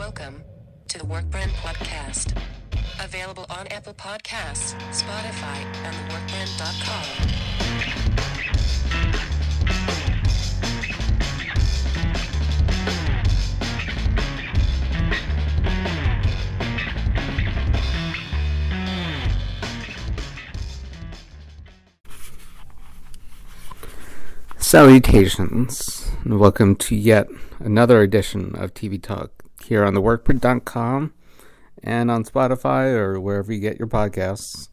Welcome to the Workbrand Podcast. Available on Apple Podcasts, Spotify, and theworkbrand.com. Salutations, and welcome to yet another edition of TV Talk here on the workprint.com and on Spotify or wherever you get your podcasts.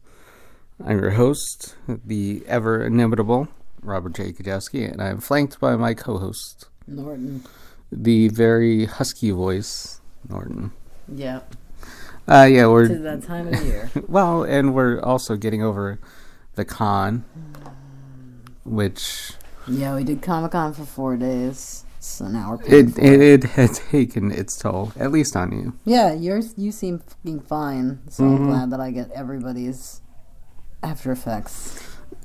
I'm your host, the ever inimitable Robert J. Kajewski, and I'm flanked by my co host, Norton. the very husky voice, Norton. Yep. Uh, yeah, we're, that time of year. well, and we're also getting over the con, which yeah, we did Comic Con for four days. Now we're it, it, it has taken its toll, at least on you. Yeah, you're you seem fucking fine. So Mhm. I'm glad that I get everybody's After Effects.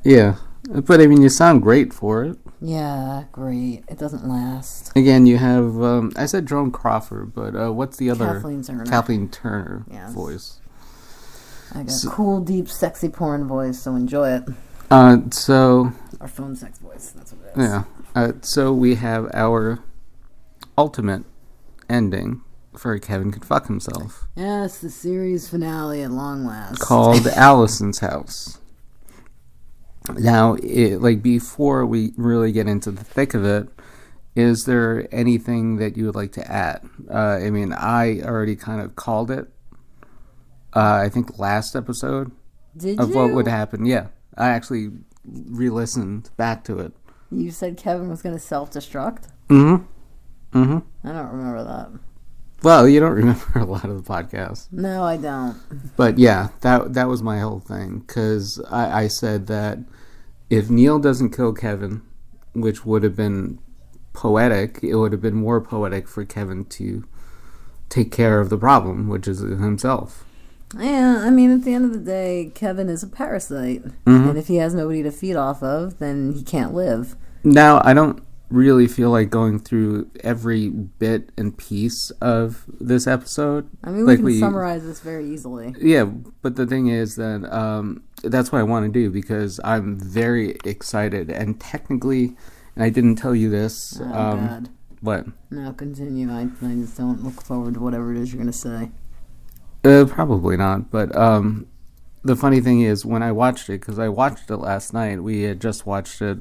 Yeah, but I mean, you sound great for it. Yeah, great. It doesn't last. Again, you have um, I said Joan Crawford, but uh, what's the other Kathleen Turner. Kathleen Turner Yes. voice? I got So- cool, deep, sexy porn voice, so enjoy it. Uh, so our phone sex voice. That's what it is. yeah, uh, so we have our ultimate ending for Kevin can fuck himself, Yes, the series finale at long last. called Allison's House. Now, it, like before we really get into the thick of it, is there anything that you would like to add? Uh, I mean, I already kind of called it. Uh, I think last episode Did of you? what would happen. Yeah, I actually re-listened back to it. You said Kevin was going to self-destruct. Mm-hmm. Mm-hmm. I don't remember that. Well, you don't remember a lot of the podcast, No, I don't. but yeah, that that was my whole thing because I, I said that if Neil doesn't kill Kevin, which would have been poetic, it would have been more poetic for Kevin to take care of the problem, which is himself. Yeah, I mean, at the end of the day, Kevin is a parasite. Mhm. And if he has nobody to feed off of, then he can't live. Now, I don't really feel like going through every bit and piece of this episode. I mean, we can we- summarize this very easily. Yeah, but the thing is that um, that's what I want to do because I'm very excited. And technically, and I didn't tell you this. Oh, um, God. What? No, continue. I, I just don't look forward to whatever it is you're going to say. Uh, probably not. But um, the funny thing is, when I watched it, because I watched it last night, we had just watched it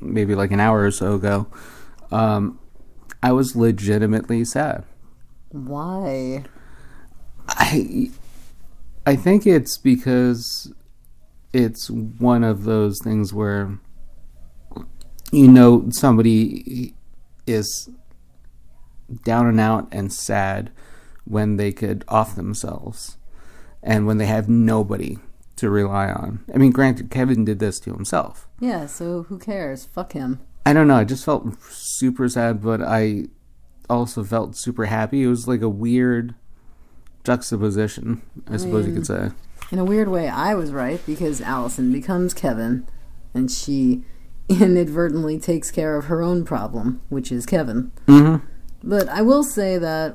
maybe like an hour or so ago. Um, I was legitimately sad. Why? I I think it's because it's one of those things where you know somebody is down and out and sad when they could off themselves and when they have nobody to rely on. I mean, granted, Kevin did this to himself. Yeah, so who cares? Fuck him. I don't know. I just felt super sad, but I also felt super happy. It was like a weird juxtaposition, I, suppose you could say. In a weird way, I was right because Allison becomes Kevin and she inadvertently takes care of her own problem, which is Kevin. Mm-hmm. But I will say that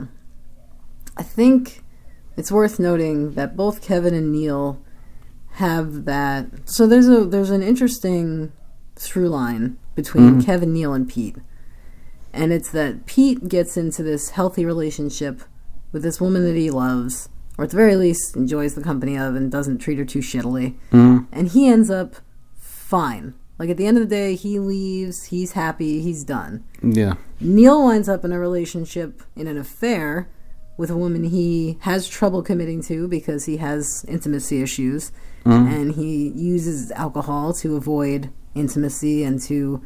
I think it's worth noting that both Kevin and Neil have that. So there's a there's an interesting through line between mm-hmm. Kevin, Neil, and Pete, and it's that Pete gets into this healthy relationship with this woman that he loves, or at the very least enjoys the company of, and doesn't treat her too shittily, mm-hmm. and he ends up fine. Like at the end of the day, he leaves. He's happy. He's done. Yeah. Neil winds up in a relationship, in an affair, with a woman he has trouble committing to because he has intimacy issues. Mm-hmm. And he uses alcohol to avoid intimacy and to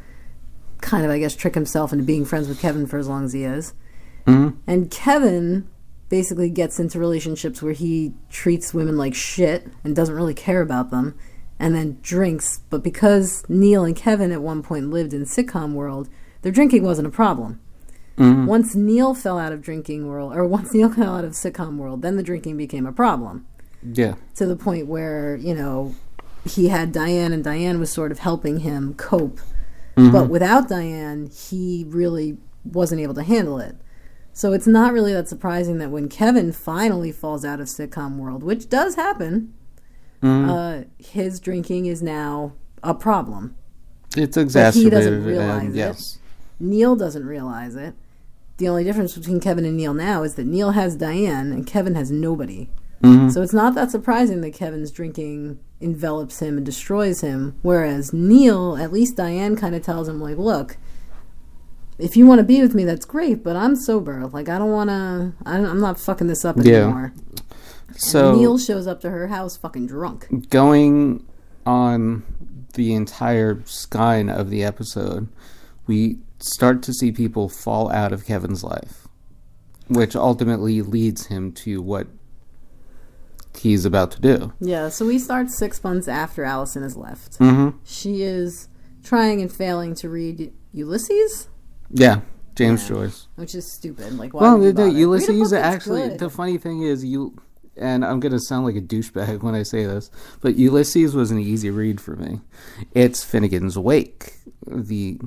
kind of, I guess, trick himself into being friends with Kevin for as long as he is. Mm-hmm. And Kevin basically gets into relationships where he treats women like shit and doesn't really care about them and then drinks. But because Neil and Kevin at one point lived in sitcom world, their drinking wasn't a problem. Once Neil fell out of drinking world, or once Neil fell out of sitcom world, then the drinking became a problem Yeah. to the point where you know he had Diane, and Diane was sort of helping him cope. But without Diane, he really wasn't able to handle it. So it's not really that surprising that when Kevin finally falls out of sitcom world, which does happen, Mm-hmm. uh, his drinking is now a problem. It's exacerbated. he doesn't realize and it. Neil doesn't realize it. The only difference between Kevin and Neil now is that Neil has Diane and Kevin has nobody. Mm-hmm. So it's not that surprising that Kevin's drinking envelops him and destroys him. Whereas Neil, at least Diane kind of tells him, like, look, if you want to be with me, that's great, but I'm sober. Like, I don't want to, I'm not fucking this up Yeah. anymore. So and Neil shows up to her house fucking drunk. going on the entire skyline of the episode, we start to see people fall out of Kevin's life, which ultimately leads him to what he's about to do. Yeah, so we start six months after Allison has left. Mm-hmm. She is trying and failing to read Ulysses, Yeah, James Joyce. which is stupid. Like, why Well, would you the, bother? Read a Ulysses actually. good. The funny thing is, you and I'm gonna sound like a douchebag when I say this, but Ulysses was an easy read for me. It's Finnegans Wake, the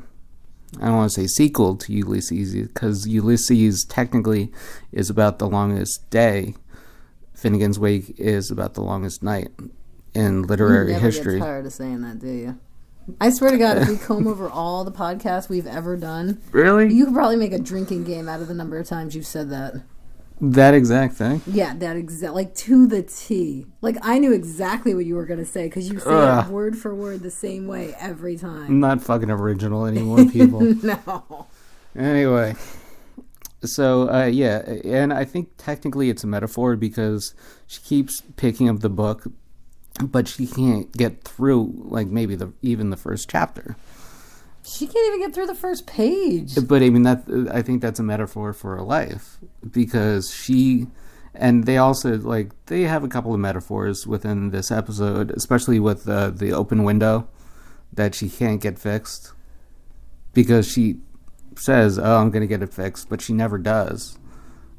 I don't want to say sequel to Ulysses because Ulysses technically is about the longest day. Finnegans Wake is about the longest night in literary never history. get tired of saying that, do you? I swear to God, if we comb over all the podcasts we've ever done, Really? you could probably make a drinking game out of the number of times you've said that. That exact thing? Yeah, that exact, like to the T. Like I knew exactly what you were gonna say because you say Ugh. it word for word the same way every I'm time. not fucking original anymore, people. no. Anyway, so uh, yeah, and I think technically it's a metaphor because she keeps picking up the book, but she can't get through like maybe the even the first chapter. She can't even get through the first page. But I mean that I think that's a metaphor for her life because she and they also like they have a couple of metaphors within this episode, especially with uh, the open window that she can't get fixed because she says, "Oh, I'm going to get it fixed," but she never does.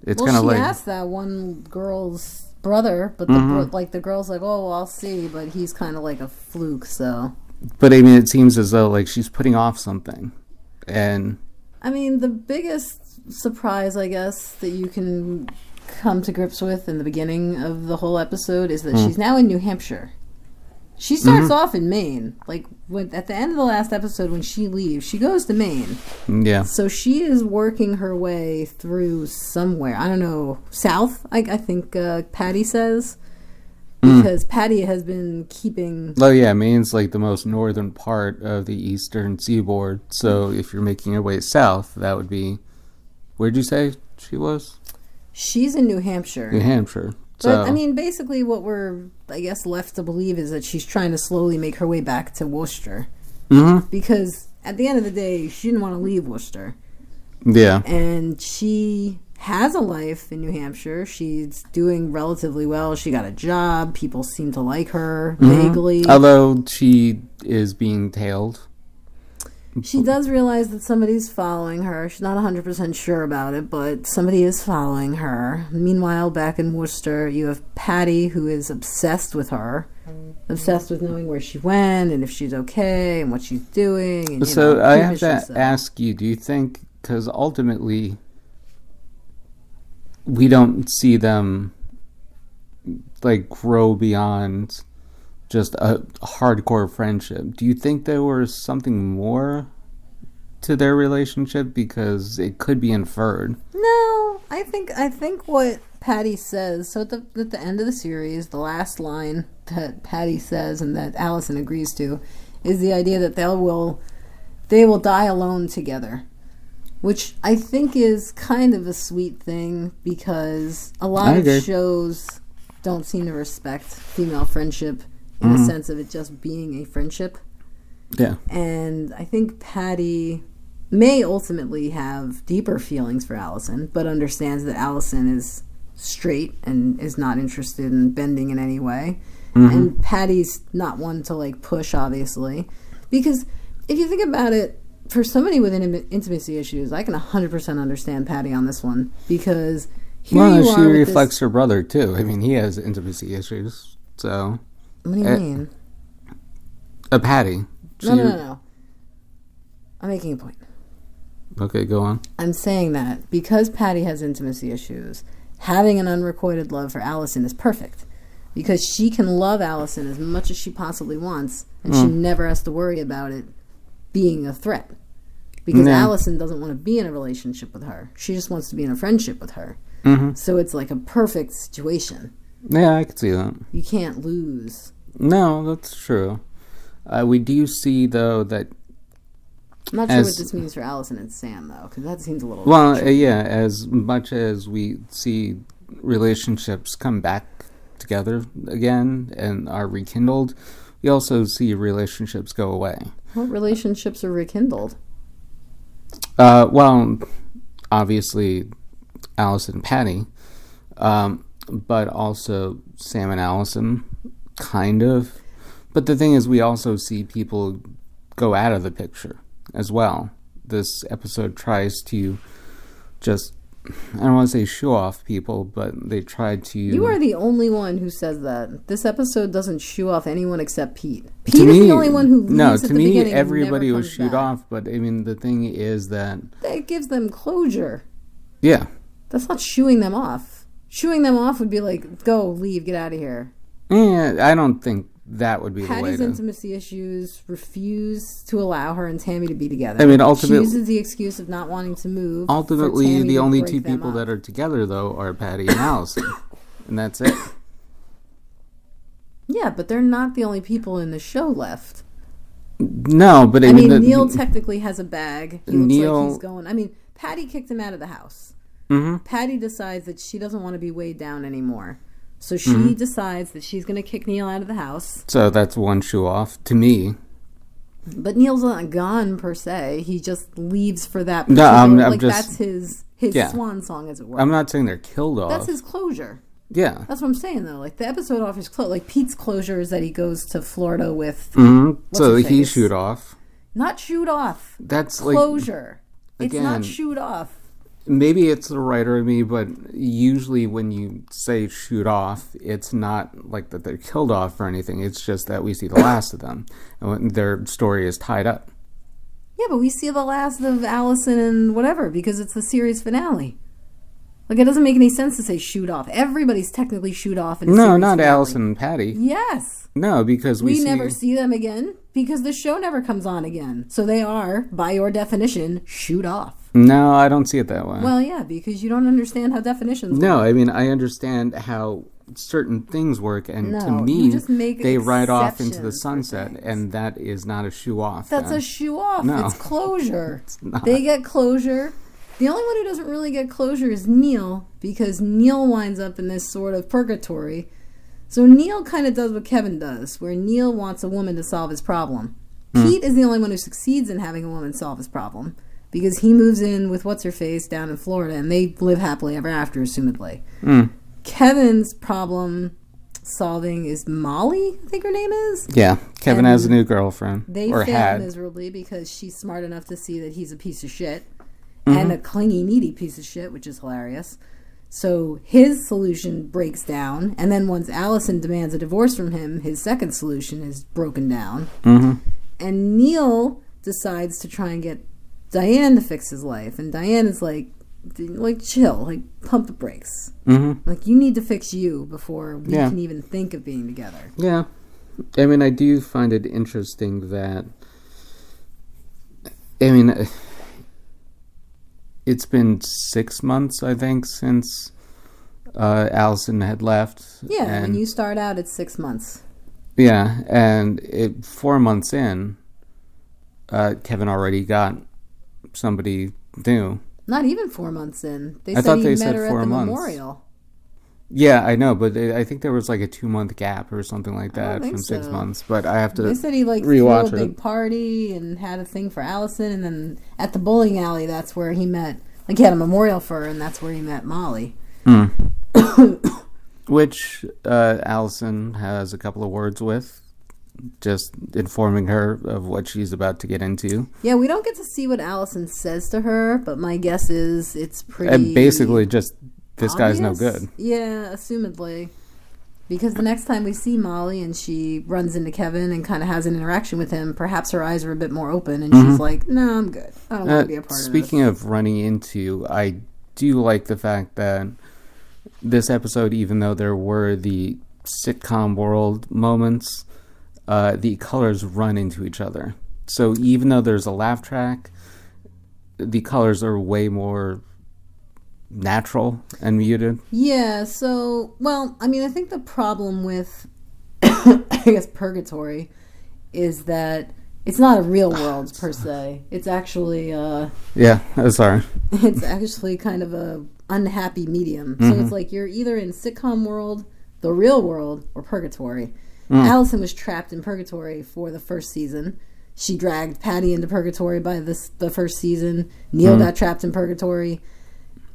It's well, kind of she like asked that one girl's brother, but the Mm-hmm. like the girl's like, "Oh, I'll see," but he's kind of like a fluke. So, but I mean it seems as though like she's putting off something. And I mean, the biggest surprise, I guess, that you can come to grips with in the beginning of the whole episode is that Hmm. she's now in New Hampshire. She starts Mm-hmm. off in Maine. Like when, at the end of the last episode, when she leaves, she goes to Maine. yeah. So she is working her way through somewhere. I don't know, south. I, I think uh, Patty says Hmm. because Patty has been keeping. Oh yeah, Maine's like the most northern part of the eastern seaboard. So if you're making your way south, that would be where'd you say she was? She's in New Hampshire. New Hampshire. But So I mean, basically, what we're I guess left to believe is that she's trying to slowly make her way back to Worcester Mhm. because at the end of the day, she didn't want to leave Worcester, yeah. and she has a life in New Hampshire. She's doing relatively well. She got a job. People seem to like her Mm-hmm. vaguely. Although she is being tailed. She does realize that somebody's following her. She's not 100% sure about it, but somebody is following her. Meanwhile, back in Worcester, you have Patty, who is obsessed with her, obsessed with knowing where she went and if she's okay and what she's doing. And, you So know, I have to ask you: Do you think because ultimately we don't see them like grow beyond just a hardcore friendship? Do you think there was something more to their relationship because it could be inferred? No, I think I think what Patty says. So at the at the end of the series, the last line that Patty says and that Allison agrees to is the idea that they will they will die alone together, which I think is kind of a sweet thing because a lot of shows don't seem to respect female friendship in Mm-hmm. the sense of it just being a friendship. Yeah. And I think Patty may ultimately have deeper feelings for Allison, but understands that Allison is straight and is not interested in bending in any way. And Patty's not one to like push, obviously, because if you think about it, for somebody with intimacy issues, I can 100% understand Patty on this one because here Well, you she are. with this- reflects her brother too. I mean, he has intimacy issues. So, what do you uh, mean? a Patty. No, no, no, no. I'm making a point. Okay, go on. I'm saying that because Patty has intimacy issues, having an unrequited love for Allison is perfect. Because she can love Allison as much as she possibly wants, and she never has to worry about it being a threat. Because Yeah. Allison doesn't want to be in a relationship with her. She just wants to be in a friendship with her. hmm So it's like a perfect situation. Yeah, I could see that. You can't lose. No, that's true. Uh, we do see though that I'm not sure As- what this means for Allison and Sam, though, because that seems a little. well, uh, yeah, as much as we see relationships come back together again and are rekindled, we also see relationships go away. What relationships are rekindled? Uh, well, obviously, Alice and Patty, um, but also Sam and Allison, kind of. But the thing is, we also see people go out of the picture as well. This episode tries to just, I don't want to say show off people, but they tried to. You are the only one who says that. This episode doesn't shoe off anyone except Pete. Pete to is me, the only one who no. To me, everybody was shoot off, but I mean, the thing is that, That gives them closure. yeah, That's not shooing them off. Shooing them off would be like, go, leave, get out of here. yeah. I don't think that would be the way Patty's to. intimacy issues refuse to allow her and Tammy to be together. I mean, ultimately, she uses the excuse of not wanting to move. Ultimately, the only two people up. that are together, though, are Patty and Allison. and that's it. Yeah, but they're not the only people in the show left. No, but I, I mean, the, Neil technically has a bag. He looks Neil- like he's going. I mean, Patty kicked him out of the house. Mhm. Patty decides that she doesn't want to be weighed down anymore. So she Mm-hmm. decides that she's going to kick Neil out of the house. So that's one shoe off to me. But Neil's not gone per se. He just leaves for that. No, I'm- I'm like just- that's his his Yeah. swan song, as it were. I'm not saying they're killed off. that's his closure. yeah. That's what I'm saying, though. Like the episode offers closure. Like Pete's closure is that he goes to Florida with Mm-hmm. So he shoot off. not shoot off That's like closure. it's not again- shoot off. Maybe it's the writer of me, but usually when you say shoot off, it's not like that they're killed off or anything. It's just that we see the last of them, and when their story is tied up. Yeah, but we see the last of Allison and whatever because it's the series finale. Like it doesn't make any sense to say shoot off. Everybody's technically shoot off in No, not finale. Allison and Patty. Yes. No, because we, We see, never see them again because the show never comes on again. So they are, by your definition, shoot off. No, I don't see it that way. Well, yeah, because you don't understand how definitions no, I mean I understand how certain things work, and to me, just make they ride off into the sunset, and that is not a shoe off. That's then. a shoe off. No. It's closure. not. They get closure. The only one who doesn't really get closure is Neil because Neil winds up in this sort of purgatory. So Neil kind of does what Kevin does, where Neil wants a woman to solve his problem. Hmm. Pete is the only one who succeeds in having a woman solve his problem because he moves in with what's her face down in Florida and they live happily ever after, assumedly. Mm. Kevin's problem solving is Molly, I think her name is. yeah, Kevin And has a new girlfriend, They or fail had. miserably because she's smart enough to see that he's a piece of shit Mm-hmm. and a clingy, needy piece of shit, which is hilarious. So his solution breaks down, and then once Allison demands a divorce from him, his second solution is broken down. hmm And Neil decides to try and get Diane to fix his life, and Diane is like, like chill, like pump the brakes. hmm Like you need to fix you before we Yeah. can even think of being together. Yeah, I mean, I do find it interesting that. I mean, it's been six months, I think, since uh, Allison had left. Yeah, and, when you start out, it's six months. Yeah, and it, four months in, uh, Kevin already got somebody new. Not even four months in. They I said thought he they met said her four at the months. memorial. Yeah, I know, but it, I think there was like a two month gap or something like that from six months. But I have to. They said he like threw a big it. party and had a thing for Allison, and then at the bowling alley, that's where he met. Like he had a memorial for her, and that's where he met Molly. Hmm. Which uh, Allison has a couple of words with, just informing her of what she's about to get into. Yeah, we don't get to see what Allison says to her, but my guess is it's pretty. And basically, just this guy's no good. Yeah, assumedly. Because the next time we see Molly and she runs into Kevin and kind of has an interaction with him, perhaps her eyes are a bit more open and she's like, "No, I'm good. I don't want Uh, to be a part of it. speaking of of running into, I do like the fact that this episode, even though there were the sitcom world moments, uh, the colors run into each other. So even though there's a laugh track, the colors are way more natural and muted. Yeah. So, well, I mean, I think the problem with, I guess, Purgatory, is that it's not a real world per se. It's actually. uh Yeah, sorry. it's actually kind of a unhappy medium. So it's like you're either in sitcom world, the real world, or purgatory. Mm. Allison was trapped in purgatory for the first season. She dragged Patty into purgatory by this the first season. Neil mm. got trapped in purgatory.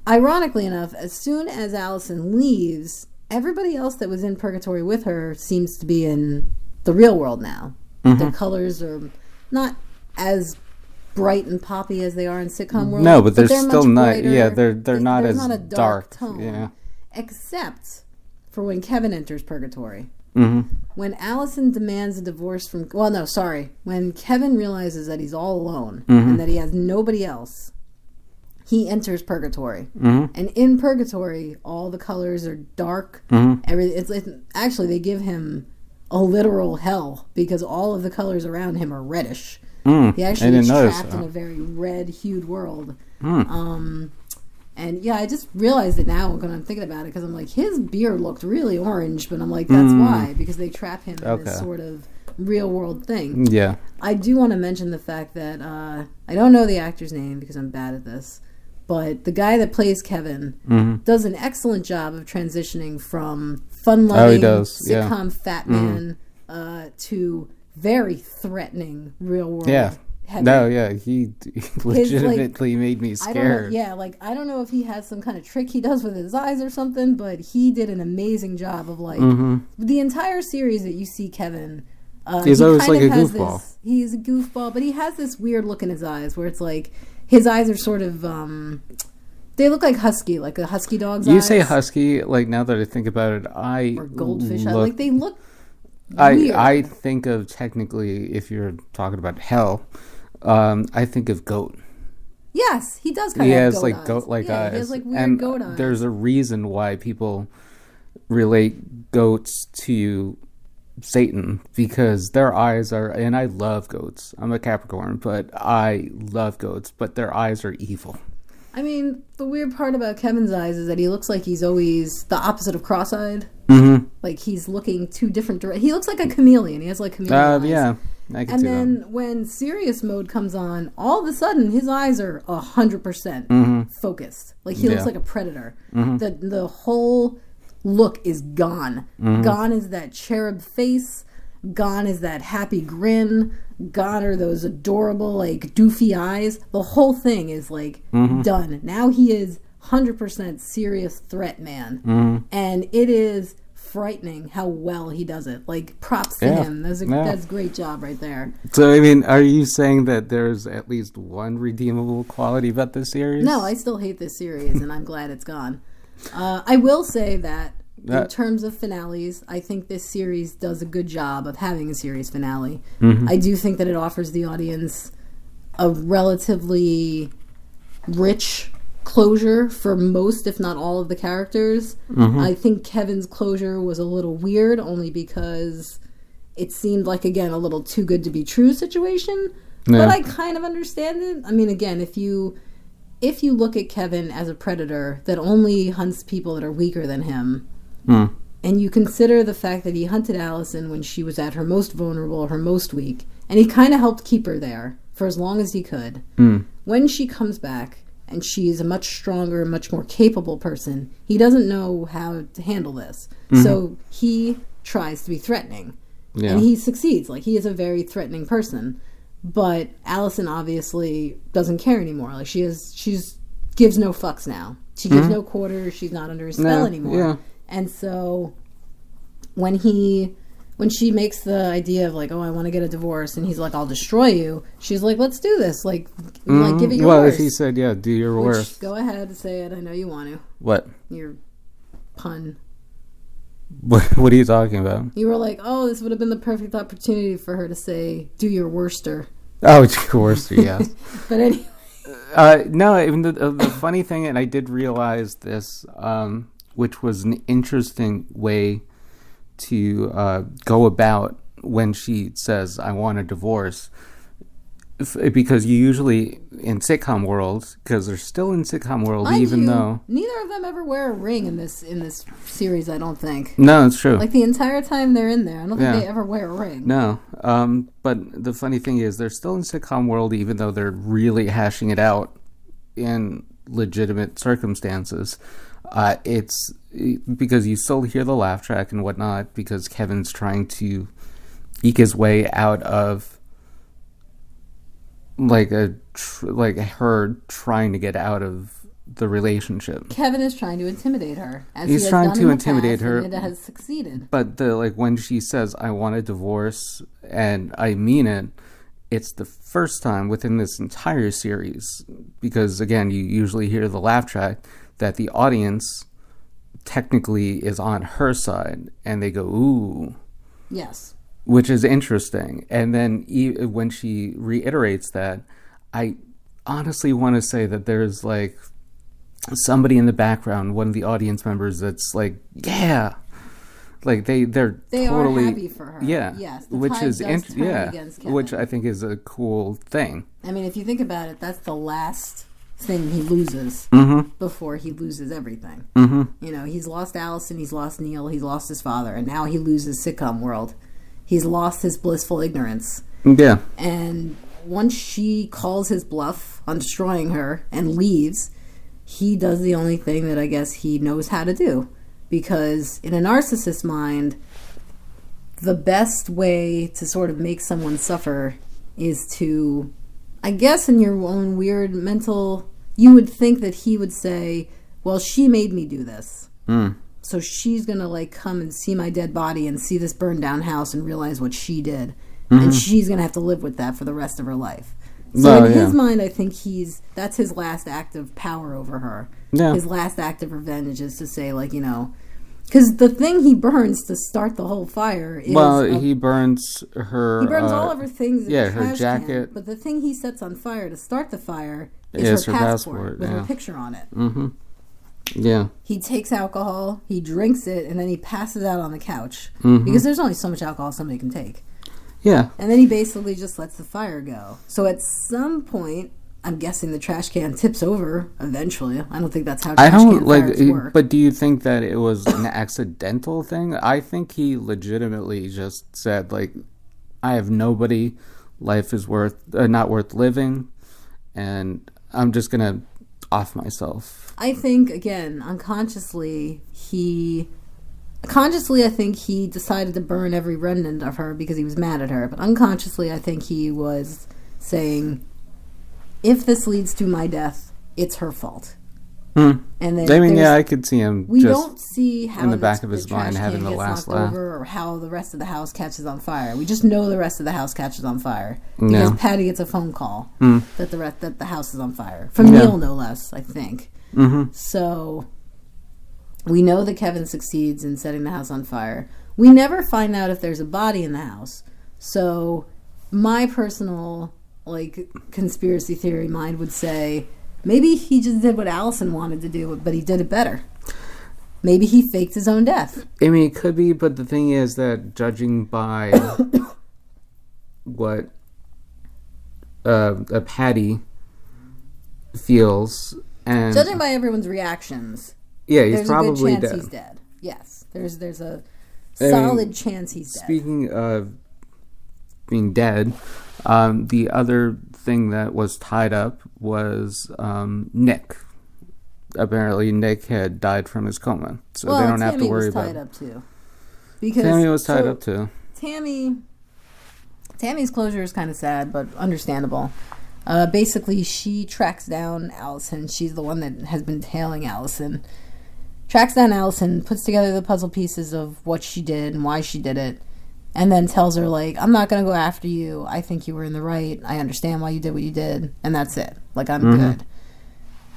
Ironically enough, as soon as Allison leaves, everybody else that was in purgatory with her seems to be in the real world now. Mm-hmm. The colors are not as bright and poppy as they are in sitcom world. No, but they're still much not- brighter. yeah, they're- they're not as not a dark, tone. yeah. Except for when Kevin enters purgatory. Hmm When Allison demands a divorce from well, no, sorry. When Kevin realizes that he's all alone Mm-hmm. and that he has nobody else, he enters purgatory. hmm And in purgatory, all the colors are dark. hmm Every it's, it's actually they give him a literal hell because all of the colors around him are reddish. Mm. He actually is trapped in a very red hued world. Mm. Um, and yeah, I just realized it now when I'm thinking about it because I'm like, his beard looked really orange, but I'm like, that's why because they trap him in this sort of real world thing. Yeah. I do want to mention the fact that uh, I don't know the actor's name because I'm bad at this, but the guy that plays Kevin hmm does an excellent job of transitioning from fun Oh, loving he does, yeah. Mm-hmm. sitcom fat man uh, to very threatening real world. Yeah. No, yeah, he, he legitimately made me don't know, scared. yeah, like I don't know if he has some kind of trick he does with his eyes or something, but he did an amazing job of like hmm the entire series that you see Kevin. Uh, He's he always like a has goofball. This, he's a goofball, but he has this weird look in his eyes where it's like his eyes are sort of um, they look like husky, like a husky dog's You eyes. say husky, like now that I think about it, I or goldfish eyes. look, Like they look. I weird. I think of technically, if you're talking about hell, um, I think of goat. Yes, he does kind He of has goat like eyes. goat like yeah, eyes, He has like weird and goat eyes. there's a reason why people relate goats to Satan because their eyes are, and I love goats. I'm a Capricorn, but I love goats, but their eyes are evil. I mean, the weird part about Kevin's eyes is that he looks like he's always the opposite of cross-eyed. Mm-hmm. Like he's looking two different directions. He looks like a chameleon. He has like chameleon Uh, eyes. yeah, And then when serious mode comes on, all of a sudden his eyes are a hundred percent Mm-hmm. focused. Like he looks like a predator. The the whole look is gone. Mm-hmm. Gone is that cherub face. Gone is that happy grin. Gone are those adorable like doofy eyes. The whole thing is like Mm-hmm. done. Now he is hundred percent serious threat man, Mm-hmm. and it is frightening how well he does it. Like props to Yeah. him. That's a Yeah. that's a great job right there. So, I mean, are you saying that there's at least one redeemable quality about this series? No, I still hate this series, and I'm glad it's gone. Uh, I will say that in terms of finales, I think this series does a good job of having a series finale. Mm-hmm. I do think that it offers the audience a relatively rich closure for most, if not all, of the characters. Mm-hmm. I think Kevin's closure was a little weird, only because it seemed like again a little too good to be true situation. Yeah. But I kind of understand it. I mean, again, if you if you look at Kevin as a predator that only hunts people that are weaker than him, Hmm. and you consider the fact that he hunted Allison when she was at her most vulnerable, her most weak, and he kind of helped keep her there for as long as he could. Hmm. When she comes back and she's a much stronger, much more capable person, he doesn't know how to handle this. So mm-hmm. he tries to be threatening. Yeah. And he succeeds. Like he is a very threatening person. But Allison obviously doesn't care anymore. Like she is she's gives no fucks now. She gives mm-hmm. no quarters, she's not under his spell No, anymore. yeah. And so when he when she makes the idea of like, oh, I want to get a divorce, and he's like, I'll destroy you. She's like, let's do this. Like, like give it your Mm-hmm. well, worst. if he said, yeah, do your Which, worst. Go ahead, say it. I know you want to. What? Your pun. What, what are you talking about? You were like, "Oh, this would have been the perfect opportunity for her to say, do your worster." Oh, of course, yes. But anyway, Uh, no, even the, the funny thing, and I did realize this, um, which was an interesting way to uh, go about when she says, "I want a divorce," because you usually in sitcom world, because they're still in sitcom world, mind even you, though neither of them ever wear a ring in this in this series. I don't think. no, it's true. Like the entire time they're in there, I don't think they ever wear a ring. No, um, but the funny thing is, they're still in sitcom world, even though they're really hashing it out in legitimate circumstances. Uh, it's because you still hear the laugh track and whatnot, because Kevin's trying to eke his way out of like a tr- like her trying to get out of the relationship. Kevin is trying to intimidate her. As He's he trying to in intimidate past, her. and it has succeeded. but the like when she says i want a divorce and i mean it it's the first time within this entire series because again you usually hear the laugh track that the audience technically is on her side and they go ooh. Yes. which is interesting. And then e- when she reiterates that i honestly want to say that there's like somebody in the background one of the audience members that's like yeah. Like they they're They are totally happy for her. yeah. Yes, which is int- yeah. which i think is a cool thing. I mean, if you think about it, that's the last thing he loses Mm-hmm. before he loses everything. Mm-hmm. You know, he's lost Allison, he's lost Neil, he's lost his father, and now he loses sitcom world. He's lost his blissful ignorance. yeah And once she calls his bluff on destroying her and leaves, he does the only thing that I guess he knows how to do. Because in a narcissist mind, the best way to sort of make someone suffer is to, I guess, in your own weird mental, you would think that he would say, Well, she made me do this. Mm. So she's gonna like come and see my dead body and see this burned down house and realize what she did, and she's gonna have to live with that for the rest of her life. So in his yeah. mind, I think he's that's his last act of power over her. Yeah. His last act of revenge is to say like you know, because the thing he burns to start the whole fire is well a- he burns her he burns uh, all of her things. In yeah, her trash can, jacket. but the thing he sets on fire to start the fire is, Is her, her passport, passport, with yeah. her picture on it. yeah He takes alcohol, he drinks it, and then he passes out on the couch Mm-hmm. because there's only so much alcohol somebody can take. yeah And then he basically just lets the fire go. So at some point, I'm guessing the trash can tips over eventually. I don't think that's how I trash don't can like, fires work. but do you think that it was an accidental thing? I think he legitimately just said like, "I have nobody. Life is worth uh, not worth living, and I'm just gonna off myself." I think again, unconsciously, he consciously I think he decided to burn every remnant of her because he was mad at her. But unconsciously I think he was saying if this leads to my death, it's her fault. Hmm. And then I mean, yeah, I could see him we just don't see how in the back of his mind having the last laugh. over or how the rest of the house catches on fire. We just know the rest of the house catches on fire because. Patty gets a phone call Hmm. that the rest that the house is on fire from Yeah. Neil, no less. I think. Mhm. So we know that Kevin succeeds in setting the house on fire. We never find out if there's a body in the house. So my personal like conspiracy theory mind would say maybe he just did what Allison wanted to do, but he did it better. Maybe he faked his own death. I mean, it could be, but the thing is that judging by what uh, a Patty feels, and Judging by everyone's reactions, yeah, he's probably dead. he's dead. Yes, there's there's a I mean, solid chance he's dead. Speaking of being dead, um, the other thing that was tied up was um, Nick. Apparently, Nick had died from his coma, so well, they don't have to worry was about. tied up too. Because Tammy was tied so up too. Tammy, Tammy's closure is kind of sad, but understandable. Uh, basically, she tracks down Allison. She's the one that has been tailing Allison. Tracks down Allison, puts together the puzzle pieces of what she did and why she did it, and then tells her like, "I'm not gonna go after you. I think you were in the right. I understand why you did what you did, and that's it. Like I'm good."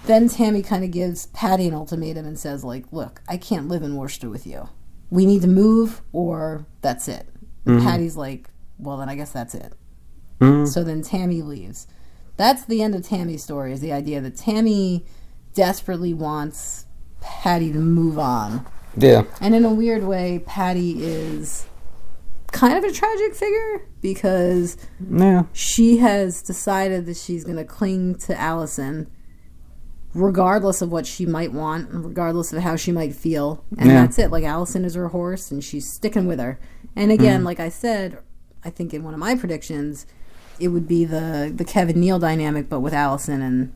Then Tammy kind of gives Patty an ultimatum and says like, "Look, I can't live in Worcester with you. we need to move or that's it. And Patty's like, well, then I guess that's it. Mhm. So then Tammy leaves. That's the end of Tammy's story. Is the idea that Tammy desperately wants Patty to move on, Yeah. and in a weird way, Patty is kind of a tragic figure because Yeah. she has decided that she's going to cling to Allison regardless of what she might want regardless of how she might feel and Yeah. that's it like Allison is her horse and she's sticking with her and again like I said I think in one of my predictions it would be the the Kevin Neil dynamic but with Allison and,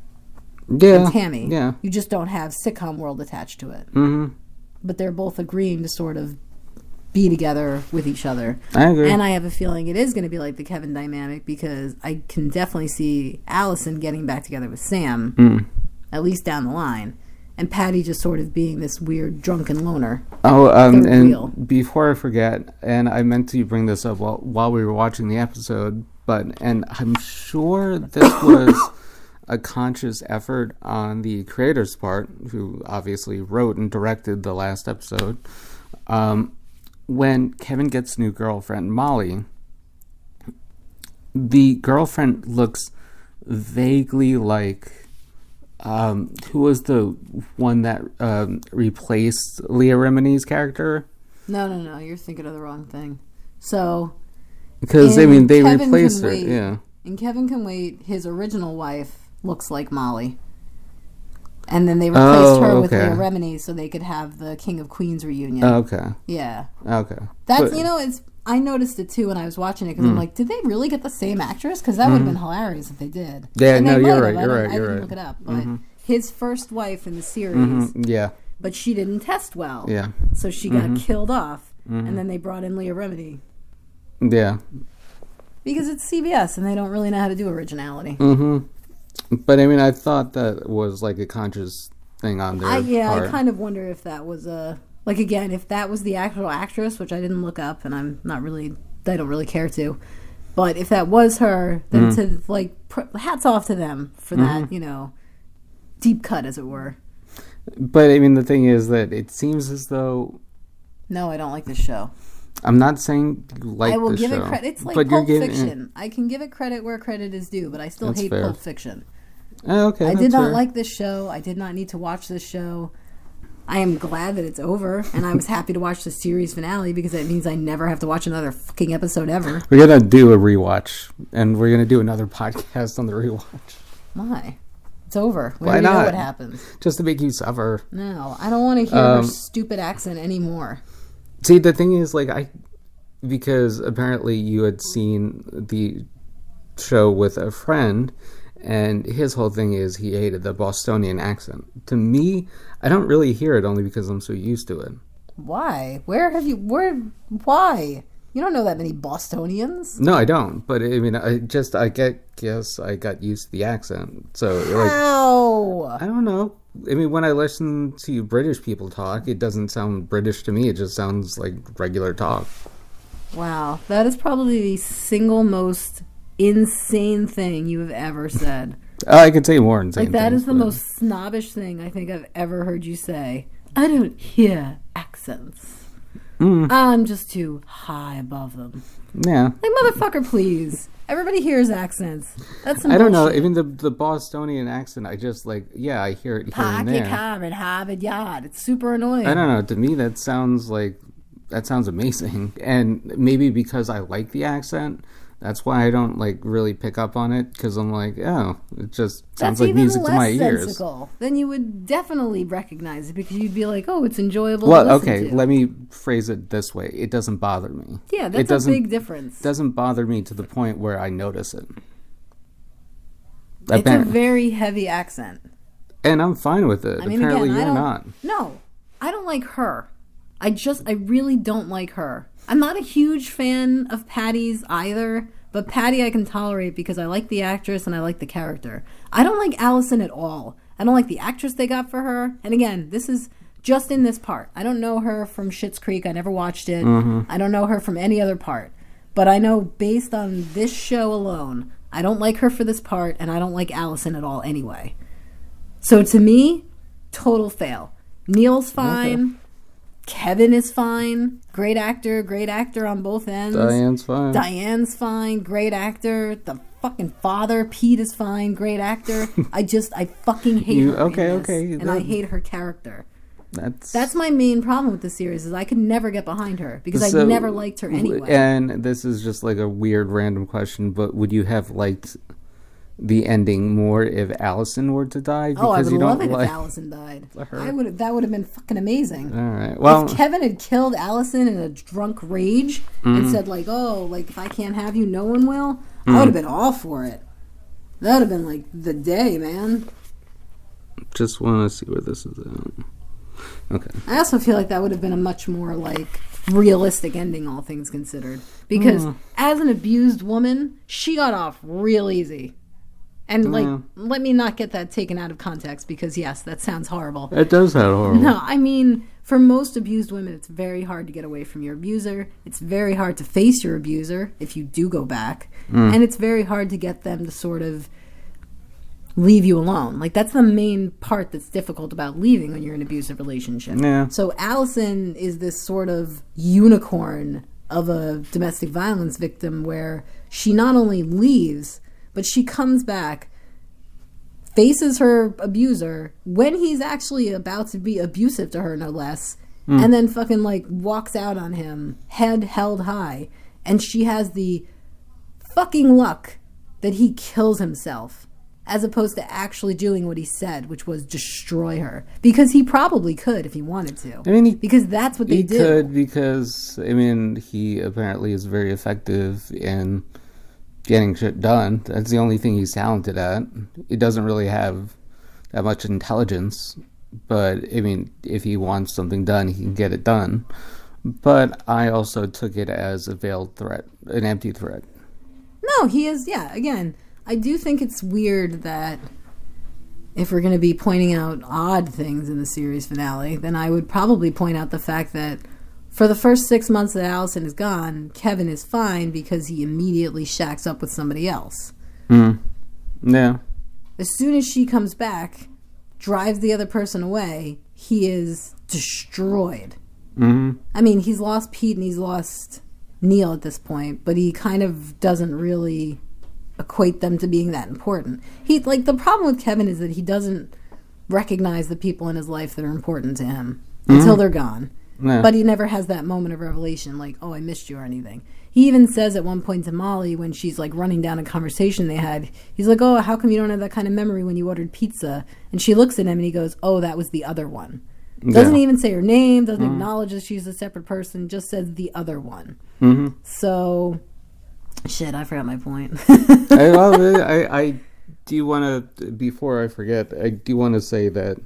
Yeah. and Tammy Yeah. you just don't have sitcom world attached to it hmm but they're both agreeing to sort of be together with each other I agree. and I have a feeling it is going to be like the Kevin dynamic because I can definitely see Allison getting back together with Sam, Mm. at least down the line, and Patty just sort of being this weird drunken loner. Oh, um, and wheel. before I forget, and I meant to bring this up while while we were watching the episode, but and I'm sure this was a conscious effort on the creator's part, who obviously wrote and directed the last episode. Um, when Kevin gets new girlfriend Molly, the girlfriend looks vaguely like um, who was the one that um, replaced Leah Remini's character? No, no, no, you're thinking of the wrong thing. So Because I mean, they Kevin replaced her. Wait- Yeah. And Kevin Can Wait, his original wife looks like Molly. And then they replaced Oh, her with okay. Leah Remini so they could have the King of Queens reunion. Oh, okay. yeah. Okay. That's But- Hmm. you know it's I noticed it too when I was watching it because I'm like, did they really get the same actress? Because that would have been hilarious if they did. Yeah, And no, you're right. I you're right, I you're didn't right. look it up, but his first wife in the series, Mhm, Yeah. but she didn't test well, Yeah. so she got killed off, and then they brought in Leah Remini Yeah. because it's CBS and they don't really know how to do originality. hmm But I mean, I thought that was like a conscious thing on their I, yeah, part. I kind of wonder if that was a like again if that was the actual actress, which I didn't look up, and I'm not really I don't really care to. But if that was her, then Mm-hmm. to like pr- hats off to them for that, you know, deep cut as it were. But I mean, the thing is that it seems as though No, I don't like this show. I'm not saying you like I will give show, it credit. It's like but Pulp giving Fiction. I can give it credit where credit is due, but I still That's hate fair. Pulp Fiction. Oh, okay, I did not fair. like this show. I did not need to watch this show. I am glad that it's over, and I was happy to watch the series finale because it means I never have to watch another fucking episode ever. We're gonna do a rewatch, and we're gonna do another podcast on the rewatch, Why? It's over. We Why not? what happens. just to make you suffer. No, I don't want to hear her Um, stupid accent anymore. See, the thing is, like, I because apparently you had seen the show with a friend, and his whole thing is he hated the Bostonian accent. To me, I don't really hear it only because I'm so used to it. Why? Where have you? Where? Why? You don't know that many Bostonians. No, I don't. But I mean, I just I get guess I got used to the accent. So like, I don't know. I mean, when I listen to British people talk, it doesn't sound British to me. It just sounds like regular talk. Wow, that is probably the single most insane thing you have ever said. Uh, I could say more insane. Like that things, is the but- most snobbish thing I think I've ever heard you say. I don't hear accents. Mm. I'm just too high above them. Yeah. Like motherfucker, please. Everybody hears accents. That's some I don't know. Even the the Bostonian accent, I just like. Yeah, I hear it here Park and there. in Harvard Yard. It's super annoying. I don't know. To me, that sounds like that sounds amazing, and maybe because I like the accent, that's why I don't like really pick up on it because I'm like, oh, it just sounds That's like music to my ears. Then you would definitely recognize it because you'd be like, "Oh, it's enjoyable." Well, okay, to. let me phrase it this way: it doesn't bother me. yeah, that's a doesn't big difference. doesn't bother me to the point where I notice it. It's a very heavy accent. and I'm fine with it. I mean, Apparently, again, you're not. No, I don't like her. I just, I really don't like her. I'm not a huge fan of Patty's either, but Patty I can tolerate because I like the actress and I like the character. I don't like Allison at all. I don't like the actress they got for her. And again, this is just in this part. I don't know her from Schitt's Creek. I never watched it. Mm-hmm. I don't know her from any other part. But I know based on this show alone, I don't like her for this part, and I don't like Allison at all anyway. So to me, total fail. Neil's fine. Kevin is fine. Great actor, great actor on both ends. Diane's fine. Diane's fine, great actor. The fucking father, Pete, is fine, great actor. I just, I fucking hate You- her. okay, okay, And I hate her character. That's That's my main problem with the series is I could never get behind her because I never liked her anyway. And this is just like a weird random question, but would you have liked the ending more if Allison were to die? oh, I would you love it like. if Allison died. her. I would. That would have been fucking amazing. All right. Well, if Kevin had killed Allison in a drunk rage Mm-hmm. and said like, "Oh, like if I can't have you, no one will," Mm. I would have been all for it. That would have been like the day, man. just want to see where this is at. Okay. I also feel like that would have been a much more like realistic ending, all things considered. Because Mm. as an abused woman, she got off real easy. And like, Yeah. let me not get that taken out of context because yes, that sounds horrible. It does sound horrible. No, I mean, for most abused women, it's very hard to get away from your abuser. It's very hard to face your abuser if you do go back. Mm. And it's very hard to get them to sort of leave you alone. Like, that's the main part that's difficult about leaving when you're in an abusive relationship. Yeah. So, Allison is this sort of unicorn of a domestic violence victim where she not only leaves, but she comes back faces her abuser when he's actually about to be abusive to her, no less, hmm. and then fucking like walks out on him, head held high, and she has the fucking luck that he kills himself. As opposed to actually doing what he said, which was destroy her, because he probably could if he wanted to. I mean, he, because that's what they did. he do. could because I mean he apparently is very effective in getting shit done. That's the only thing he's talented at. He doesn't really have that much intelligence, but I mean, if he wants something done, he can get it done. But I also took it as a veiled threat, an empty threat. No, he is. Yeah, again, I do think it's weird that if we're going to be pointing out odd things in the series finale, then I would probably point out the fact that for the first six months that Allison is gone, Kevin is fine because he immediately shacks up with somebody else. Yeah. As soon as she comes back, drives the other person away, he is destroyed. hmm I mean, he's lost Pete and he's lost Neil at this point, but he kind of doesn't really equate them to being that important. He like the problem with Kevin is that he doesn't recognize the people in his life that are important to him until they're gone. Yeah. But he never has that moment of revelation like, "Oh, I missed you" or anything. He even says at one point to Molly when she's like running down a conversation they had, he's like, "Oh, how come you don't have that kind of memory when you ordered pizza?" And she looks at him and he goes, "Oh, that was the other one." Doesn't Yeah. even say her name, doesn't acknowledge that she's a separate person, just says the other one. Mhm. So, shit, I forgot my point. I, I, I do want to before I forget. I do want to say that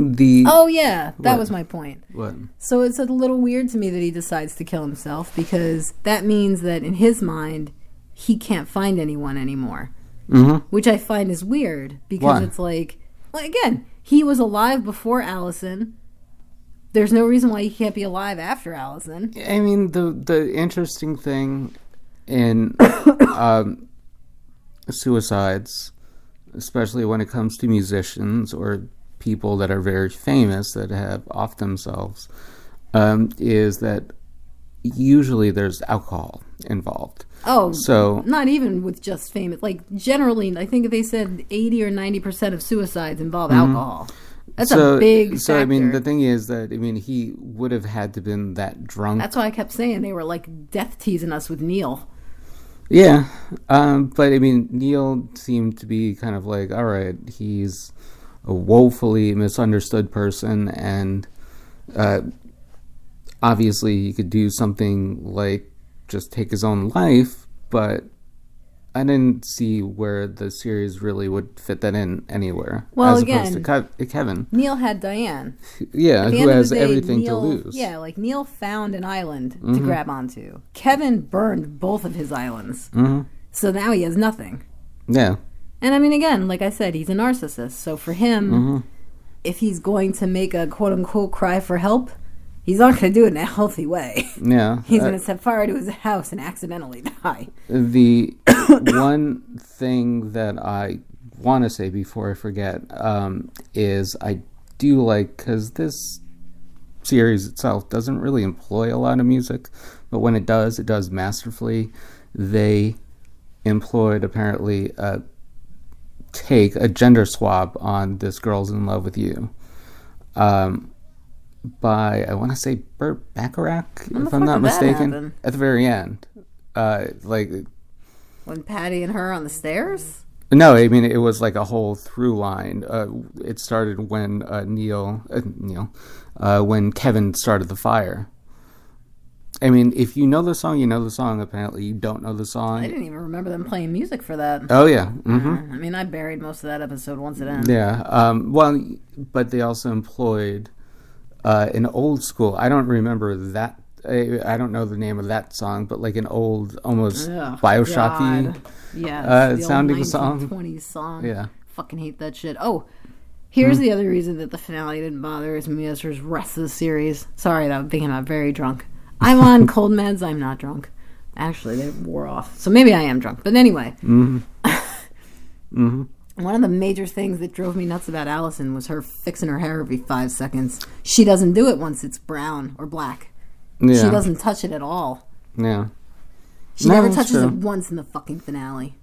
the oh, yeah, that What? was my point. what So, it's a little weird to me that he decides to kill himself because that means that in his mind, he can't find anyone anymore, hmm which I find is weird because Why? it's like, well, again, he was alive before Allison. There's no reason why he can't be alive after Allison. I mean the the interesting thing in um, suicides, especially when it comes to musicians or people that are very famous that have off themselves, um, is that usually there's alcohol involved. Oh, So not even with just famous. Like generally, I think they said eighty or ninety percent of suicides involve alcohol. That's Mm-hmm. so, a big. so I mean, the thing is that I mean, he would have had to been that drunk. That's why I kept saying they were like death teasing us with Neil. Yeah, um, but I mean, Neil seemed to be kind of like, all right, he's a woefully misunderstood person, and uh, obviously he could do something like just take his own life, but I didn't see where the series really would fit that in anywhere. Well, as opposed to again- Kevin, Neil had Diane. yeah, who has day, everything Neil, to lose. Yeah, like Neil found an island Mm-hmm. to grab onto. Kevin burned both of his islands, hmm so now he has nothing. yeah, And I mean, again, like I said, he's a narcissist. So for him, Mm-hmm. if he's going to make a quote unquote cry for help, he's not going to do it in a healthy way. yeah. He's Uh, going to set fire to his house and accidentally die. The one thing that I want to say before I forget um, is I do like because this series itself doesn't really employ a lot of music, but when it does, it does masterfully. They employed apparently a take a gender swap on this girl's in love with you. Um, by i want to say burt bacharach When if i'm not mistaken at the very end. Uh, like When Patty and her on the stairs? no i mean it was like a whole through line. Uh, it started when uh, neil uh, neil uh, when kevin started the fire I mean, if you know the song, you know the song. Apparently, you don't know the song. I didn't even remember them playing music for that. Oh yeah, hmm I mean, I buried most of that episode once it ended. Yeah. Um, well, but they also employed uh, an old school. I don't remember that. I, I don't know the name of that song, but like an old, almost Ugh, Bioshocky. God. Yeah, uh, sounding song. 1920s song. Yeah. Fucking hate that shit. Oh, here's Hmm. the other reason that the finale didn't bother is me as the rest of the series. Sorry that I'm thinking I'm very drunk. I'm on cold meds. I'm not drunk. Actually, they wore off, so maybe I am drunk. But anyway, Mm-hmm. one of the major things that drove me nuts about Allison was her fixing her hair every five seconds. She doesn't do it once it's brown or black. Yeah. She doesn't touch it at all. Yeah. She No, never touches true. it once in the fucking finale.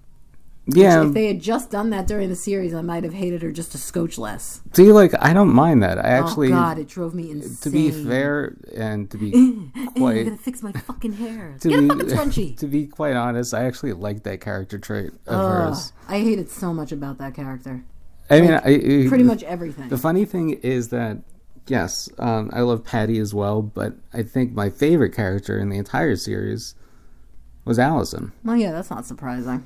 Yeah. If they had just done that during the series, I might have hated her just a scotch less. See, like I don't mind that. I actually, oh God, it drove me insane. to be fair and to be I'm quite gonna fix my fucking hair. to Get a be fucking scrunchie. to be quite honest, I actually like that character trait of hers. I hated so much about that character. I mean, like, I, I- Pretty much everything. The funny thing is that yes, um, I love Patty as well, but I think my favorite character in the entire series was Allison. well, yeah, that's not surprising.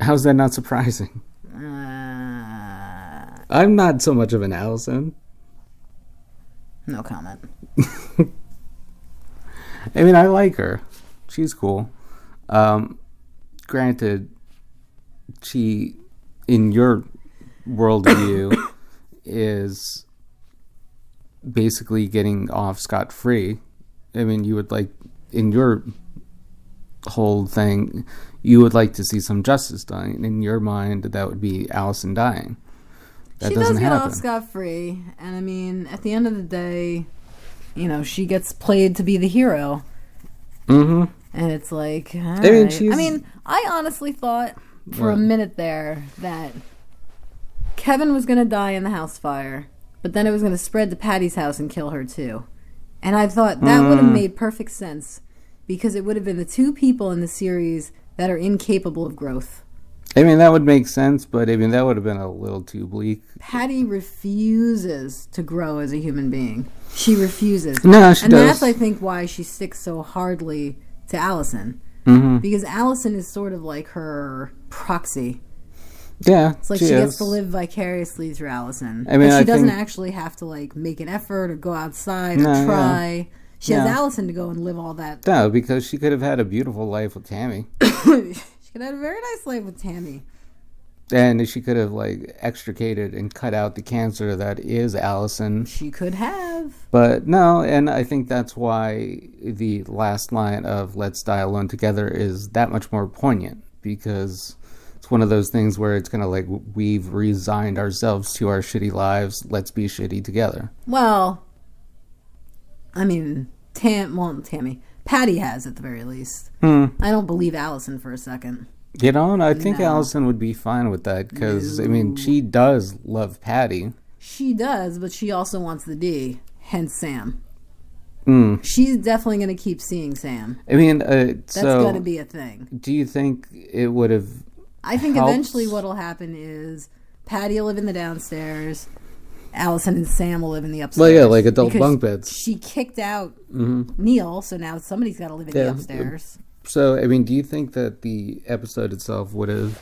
How's that not surprising? Uh, I'm not so much of an Allison. no comment. I mean, I like her. She's cool. Um, granted, she, in your worldview, is basically getting off scot free. I mean, you would like, in your whole thing, you would like to see some justice done. In your mind, that would be Allison dying. That she doesn't does get happen. off scot free, and I mean, at the end of the day, you know, she gets played to be the hero, mm-hmm. and it's like, mean, alright. she's- I mean, I honestly thought for a minute there that Kevin was going to die in the house fire, but then it was going to spread to Patty's house and kill her too. And I thought that would Mm. have made perfect sense because it would have been the two people in the series that are incapable of growth. I mean, that would make sense, but I mean, that would have been a little too bleak. Patty refuses to grow as a human being. She refuses. No, she and does. that's, I think, why she sticks so hardly to Allison. hmm Because Allison is sort of like her proxy. Yeah, It's like she, gets is. to live vicariously through Allison. I mean, but she I doesn't think- actually have to like make an effort or go outside No, or yeah. She has. Allison to go and live all that. No, because she could have had a beautiful life with Tammy, she could have had a very nice life with Tammy. and she could have like extricated and cut out the cancer that is Allison. She could have. But no, and I think that's why the last line of "Let's die alone together" is that much more poignant because it's one of those things where it's kind of like we've resigned ourselves to our shitty lives. Let's be shitty together. Well, I mean, Tam, well, Tammy, Patty has at the very least. Hmm. I don't believe Allison for a second. You know, and I think No. Allison would be fine with that because I mean she does love Patty. She does, but she also wants the D, hence Sam. Hmm. She's definitely going to keep seeing Sam. I mean, uh, That's so going to be a thing. do you think it would have? I think helps. eventually what'll happen is Patty will live in the downstairs. Allison and Sam will live in the upstairs. Well, yeah, like adult because bunk beds. She kicked out mm-hmm. Neil, so now somebody's got to live in Yeah. the upstairs. So, I mean, do you think that the episode itself would have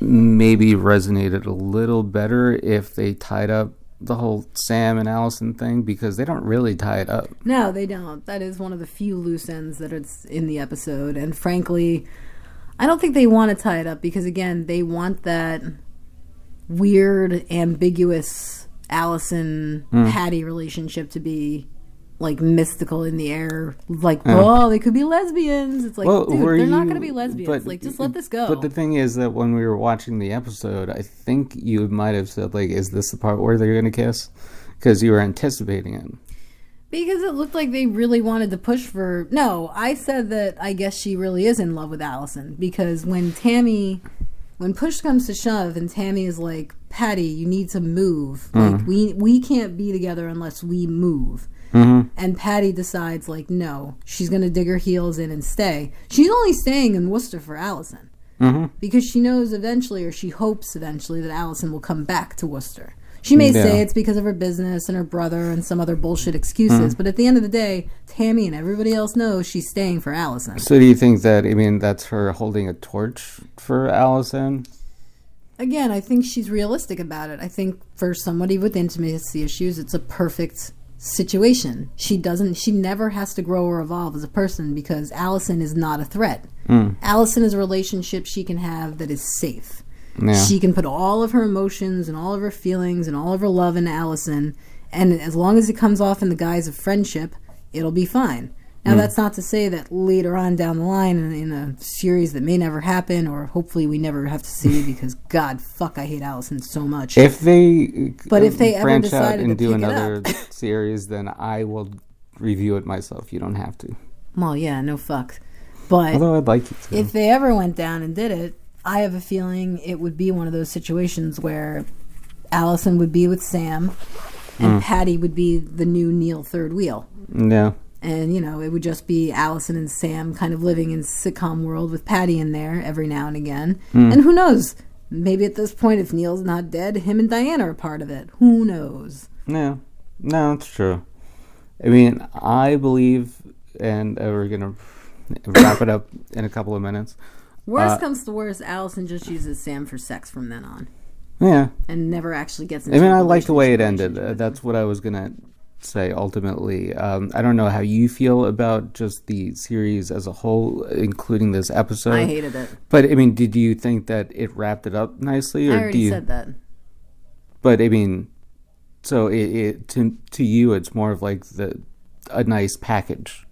maybe resonated a little better if they tied up the whole Sam and Allison thing because they don't really tie it up. No, they don't. That is one of the few loose ends that it's in the episode, and frankly, I don't think they want to tie it up because again, they want that weird, ambiguous Allison Hmm. Patty relationship to be like mystical in the air. Like, oh, they could be lesbians. It's like, dude, they're not going to be lesbians. but- like, just let this go. But the thing is that when we were watching the episode, I think you might have said like, "Is this the part where they're going to kiss?" Because you were anticipating it. Because it looked like they really wanted to push for. No, I said that I guess she really is in love with Allison. Because when Tammy. When push comes to shove and Tammy is like, Patty, you need to move. Hmm. Like, we, we can't be together unless we move. Mm-hmm. And Patty decides, like, no, she's going to dig her heels in and stay. She's only staying in Worcester for Allison. Mm-hmm. Because she knows eventually, or she hopes eventually, that Allison will come back to Worcester. She may Yeah. say it's because of her business and her brother and some other bullshit excuses, hmm. but at the end of the day, Tammy and everybody else knows she's staying for Allison. So do you think that I mean that's her holding a torch for Allison? Again, I think she's realistic about it. I think for somebody with intimacy issues, it's a perfect situation. She doesn't she never has to grow or evolve as a person because Allison is not a threat. Hmm. Allison is a relationship she can have that is safe. Yeah. She can put all of her emotions and all of her feelings and all of her love into Allison, and as long as it comes off in the guise of friendship, it'll be fine. Now, hmm. that's not to say that later on down the line in, in a series that may never happen, or hopefully we never have to see, because God, fuck, I hate Allison so much. If they But if they uh, ever branch out decided and to do another series, then I will review it myself. You don't have to. well, yeah, no fuck. But Although I'd like you to. if they ever went down and did it, I have a feeling it would be one of those situations where Allison would be with Sam, and mm. Patty would be the new Neil third wheel. yeah. and you know it would just be Allison and Sam kind of living in sitcom world with Patty in there every now and again. Mm. And who knows? Maybe at this point, if Neil's not dead, him and Diana are part of it. Who knows? No, no, it's true. I mean, I believe, and we're gonna wrap it up in a couple of minutes. Worst Uh, comes to worst, Allison just uses Sam for sex from then on, Yeah, and never actually gets. I mean, I like the way it ended. Uh, that's what I was gonna say. Ultimately, um, I don't know how you feel about just the series as a whole, including this episode. I hated it. But I mean, did you think that it wrapped it up nicely, or I do already you? said that. But I mean, so it, it to to you, it's more of like the a nice package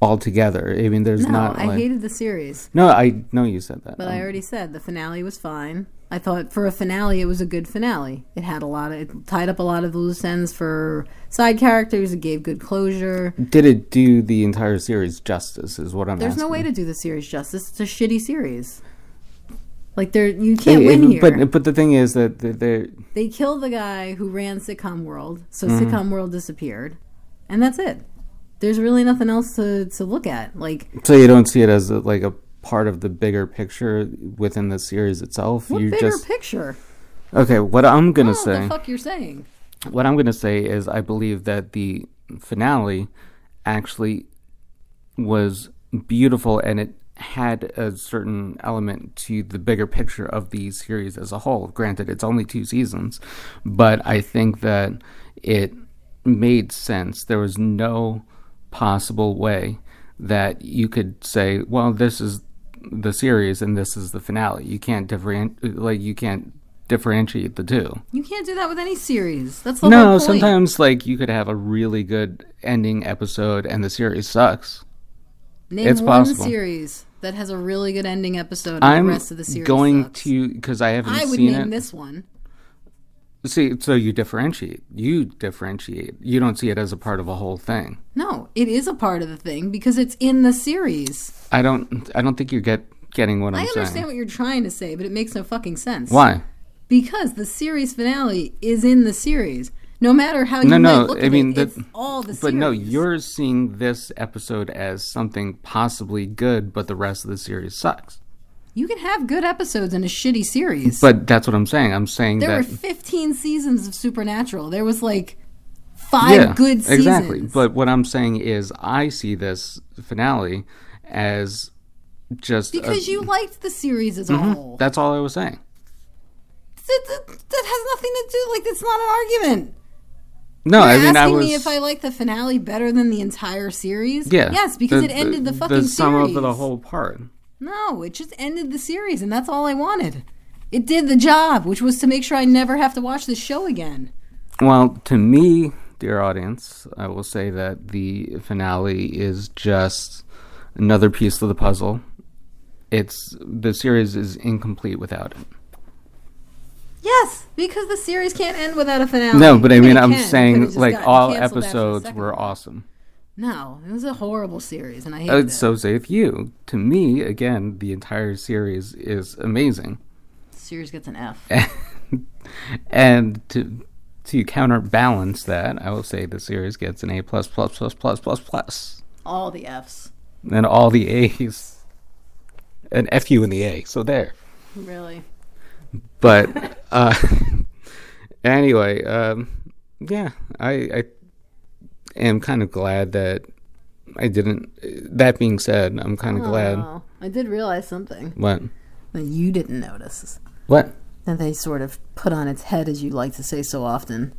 altogether. I mean, there's No, not. I like, hated the series, No, I know you said that. but I Um, already said the finale was fine. I thought for a finale, it was a good finale. It had a lot of, it tied up a lot of the loose ends for side characters. It gave good closure. did it do the entire series justice? Is what I'm. There's no way to do the series justice. It's a shitty series. Like there, you can't It- win it- here. But but the thing is that th- there. they killed the guy who ran Sitcom World, so Mm-hmm. Sitcom World disappeared, and that's it. There's really nothing else to, to look at. Like So you don't see it as a, like a part of the bigger picture within the series itself. what you bigger just picture? okay. What I'm gonna know what say. the fuck you're saying. what I'm going to say is I believe that the finale actually was beautiful and it had a certain element to the bigger picture of the series as a whole. Granted, it's only two seasons, but I think that it made sense. There was no possible way that you could say, well, this is the series and this is the finale. You can't differentiate, like, you can't differentiate the two. You can't do that with any series. That's the No, whole point. sometimes like you could have a really good ending episode and the series sucks. Name it's one possible. series that has a really good ending episode, and I'm the rest of the series going sucks. to because I haven't I would seen name it. this one. See, so you differentiate. You differentiate. You don't see it as a part of a whole thing. No, it is a part of the thing because it's in the series. I don't. I don't think you get getting what I'm saying. I understand saying. what you're trying to say, but it makes no fucking sense. Why? Because the series finale is in the series. No matter how you No, might no. look I at mean, it, the- it's all the series. But no, you're seeing this episode as something possibly good, but the rest of the series sucks. You can have good episodes in a shitty series. But that's what I'm saying. I'm saying there that were 15 seasons of Supernatural. There was like five good seasons. Exactly. But what I'm saying is, I see this finale as just a- because you liked the series as a Mm-hmm. whole. That's all I was saying. that, that, that has nothing to do. Like it's not an argument. No, You're I mean, I asking was. me if I like the finale better than the entire series. yeah. Yes, because it ended the, fucking the sum series. of the whole part. No, it just ended the series, and that's all I wanted. It did the job, which was to make sure I never have to watch this show again. Well, to me, dear audience, I will say that the finale is just another piece of the puzzle. It's the series is incomplete without it. Yes, because the series can't end without a finale. No, but I mean, I'm can, saying like all canceled after the episodes were awesome. No, it was a horrible series, and I hated Uh, it. so saith you. To me, again, the entire series is amazing. series gets an F. and to to counterbalance that, I will say the series gets an A plus plus plus plus plus plus, All the Fs. and all the A's, an F U in the A. So there. Really. But uh, anyway, um, yeah, I, I am kind of glad that I didn't. That being said, I'm kind of glad. Oh, I did realize something What? that you didn't notice. What? that they sort of put on its head, as you like to say so often.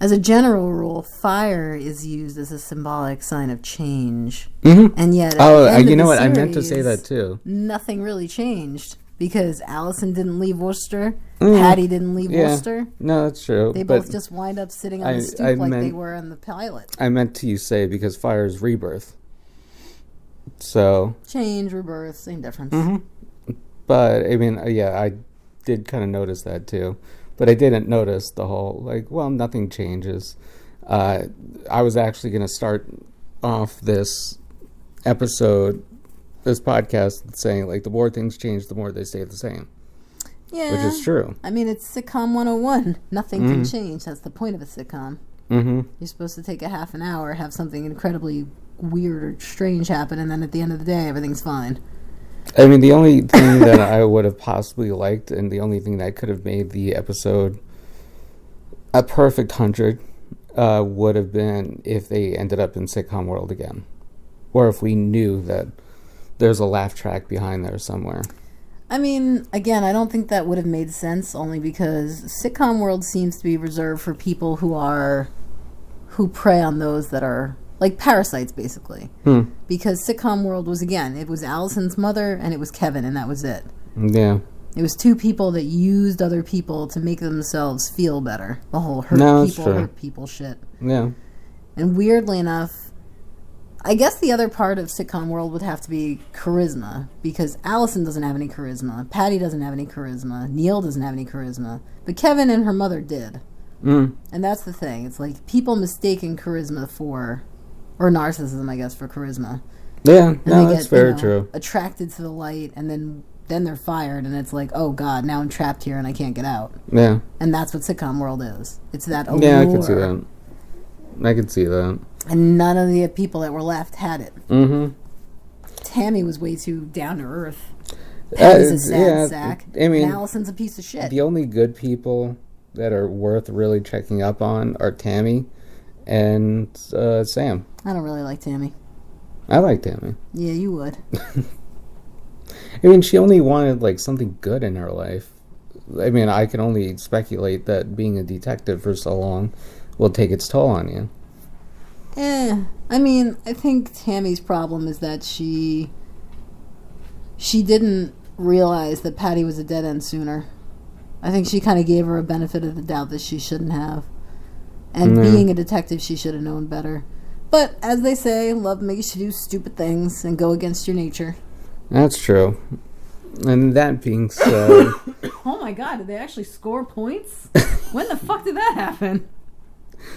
As a general rule, fire is used as a symbolic sign of change, Mm-hmm. and yet, Oh, uh, you know what? I meant to say that too. Nothing really changed because Allison didn't leave Worcester, Patty didn't leave Mm. Yeah. Worcester. No, that's true. They both just wind up sitting on I- the stoop I like they were in the pilot. I meant to you say because fire is rebirth. So, Change, rebirth, same difference. Mm-hmm. but I mean, uh, yeah, I did kind of notice that too. But I didn't notice the whole like, well, nothing changes. Uh, I was actually going to start off this episode, this podcast, saying like the more things change, the more they stay the same, Yeah, which is true. I mean, it's sitcom 101. Nothing can Mm. change. That's the point of a sitcom. Mm-hmm. You're supposed to take a half an hour, have something incredibly weird or strange happen, and then at the end of the day, everything's fine. I mean, the only thing that I would have possibly liked, and the only thing that could have made the episode a perfect hundred, uh, would have been if they ended up in sitcom world again, or if we knew that there's a laugh track behind there somewhere. I mean, again, I don't think that would have made sense only because sitcom world seems to be reserved for people who are who prey on those that are like parasites basically. Hmm. Because sitcom world was again, it was Allison's mother and it was Kevin and that was it. Yeah. It was two people that used other people to make themselves feel better. The whole hurt No, people, hurt people shit. Yeah. And weirdly enough, I guess the other part of sitcom world would have to be charisma because Allison doesn't have any charisma, Patty doesn't have any charisma, Neil doesn't have any charisma, but Kevin and her mother did. Mm. And that's the thing. It's like people mistaken charisma for, or narcissism, I guess, for charisma. Yeah. And No, they that's get, you very know, true. Attracted to the light, and then then they're fired, and it's like, oh god, now I'm trapped here and I can't get out. Yeah. And that's what sitcom world is. It's that allure. Yeah, I can see that. I can see that. And none of the people that were left had it. Mm-hmm. Tammy was way too down to earth. Patty's Uh, a sad yeah, sack. I mean, and Allison's a piece of shit. The only good people that are worth really checking up on are Tammy and uh, Sam. I don't really like Tammy. I like Tammy. Yeah, you would. I mean, she only wanted like something good in her life. I mean, I can only speculate that being a detective for so long will take its toll on you. Eh. I mean, I think Tammy's problem is that she she didn't realize that Patty was a dead end sooner. I think she kind of gave her a benefit of the doubt that she shouldn't have. And being a detective, she should have known better. But as they say, love makes you do stupid things and go against your nature. That's true. And that being said, Oh my god, did they actually score points? when the fuck did that happen?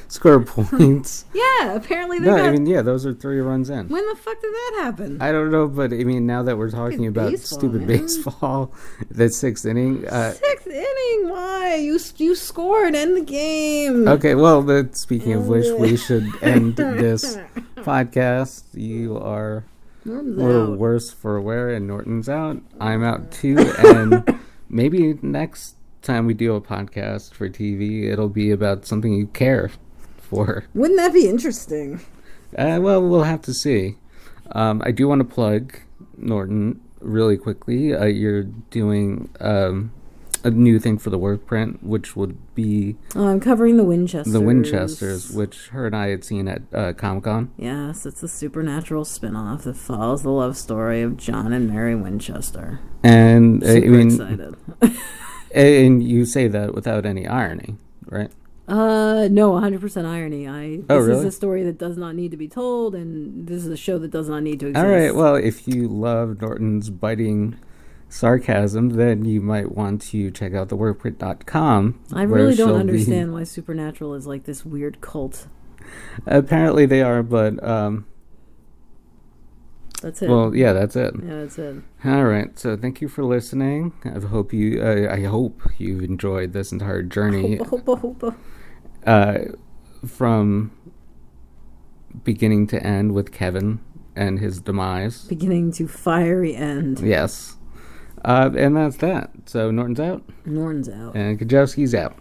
Score points. Yeah, apparently they No, got. I mean, yeah, those are three runs in. when the fuck did that happen? I don't know, but I mean, now that we're talking about baseball, stupid man. baseball, that sixth inning. Uh, Sixth inning. Why you you scored? End the game. okay, well, but speaking of which, we should end this podcast. You are a little out. worse for wear, and Norton's out. I'm out too, and maybe next time we do a podcast for TV, it'll be about something you care for. Wouldn't that be interesting? Uh, well, we'll have to see. Um, I do want to plug Norton really quickly. Uh, you're doing um, a new thing for the work print, which would be Oh, I'm covering the Winchesters. the Winchesters, which her and I had seen at uh, Comic Con. Yes, it's a supernatural spin-off that follows the love story of John and Mary Winchester. And uh, I Super mean, excited. and you say that without any irony, right? Uh, no, 100% irony. I this Oh, is a story that does not need to be told, and this is a show that does not need to exist. All right. Well, if you love Norton's biting sarcasm, then you might want to check out theworkprint.com. I really don't she'll be- understand why Supernatural is like this weird cult. Apparently they are, but um, That's it. well, yeah, that's it. yeah, that's it. All right, so thank you for listening. I hope you, uh, I hope you've enjoyed this entire journey Hoopa, hoopa, hoopa. uh, from beginning to end with Kevin and his demise. Beginning to fiery end. Yes, uh, and that's that. So Norton's out, Norton's out. and Kajowski's out.